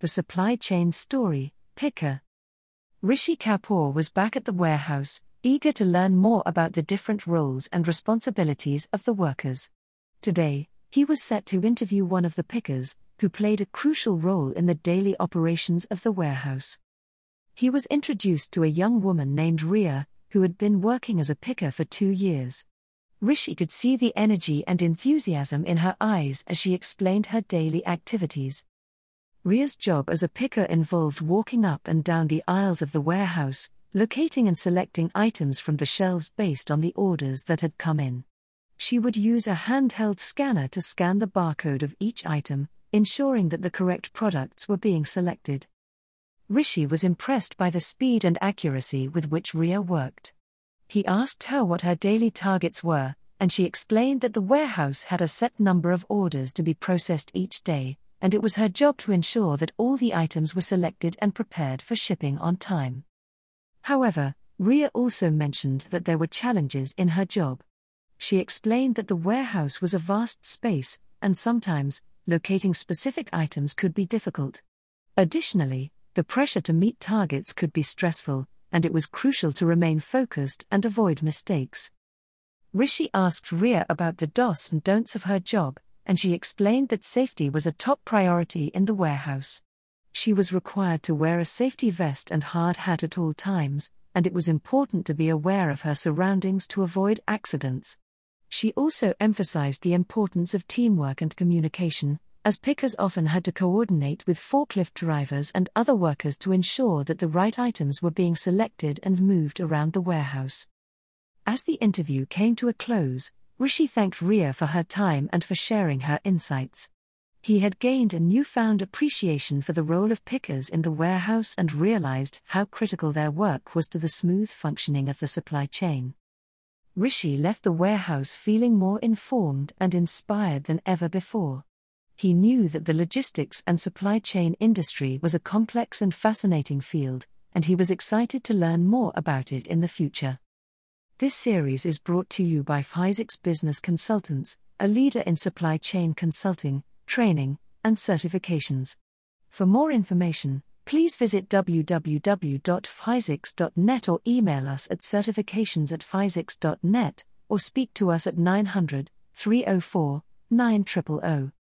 The Supply Chain Story, Picker. Rishi Kapoor was back at the warehouse, eager to learn more about the different roles and responsibilities of the workers. Today, he was set to interview one of the pickers, who played a crucial role in the daily operations of the warehouse. He was introduced to a young woman named Ria, who had been working as a picker for two years. Rishi could see the energy and enthusiasm in her eyes as she explained her daily activities. Ria's job as a picker involved walking up and down the aisles of the warehouse, locating and selecting items from the shelves based on the orders that had come in. She would use a handheld scanner to scan the barcode of each item, ensuring that the correct products were being selected. Rishi was impressed by the speed and accuracy with which Ria worked. He asked her what her daily targets were, and she explained that the warehouse had a set number of orders to be processed each day, and it was her job to ensure that all the items were selected and prepared for shipping on time. However, Ria also mentioned that there were challenges in her job. She explained that the warehouse was a vast space, and sometimes, locating specific items could be difficult. Additionally, the pressure to meet targets could be stressful, and it was crucial to remain focused and avoid mistakes. Rishi asked Ria about the dos and don'ts of her job, and she explained that safety was a top priority in the warehouse. She was required to wear a safety vest and hard hat at all times, and it was important to be aware of her surroundings to avoid accidents. She also emphasized the importance of teamwork and communication, as pickers often had to coordinate with forklift drivers and other workers to ensure that the right items were being selected and moved around the warehouse. As the interview came to a close, Rishi thanked Ria for her time and for sharing her insights. He had gained a newfound appreciation for the role of pickers in the warehouse and realized how critical their work was to the smooth functioning of the supply chain. Rishi left the warehouse feeling more informed and inspired than ever before he knew that the logistics and supply chain industry was a complex and fascinating field, and he was excited to learn more about it in the future. This series is brought to you by Fhyzics Business Consultants, a leader in supply chain consulting, training, and certifications. For more information, please visit www.fhyzics.net or email us at certifications at fhyzics.net or speak to us at 900 304 9000.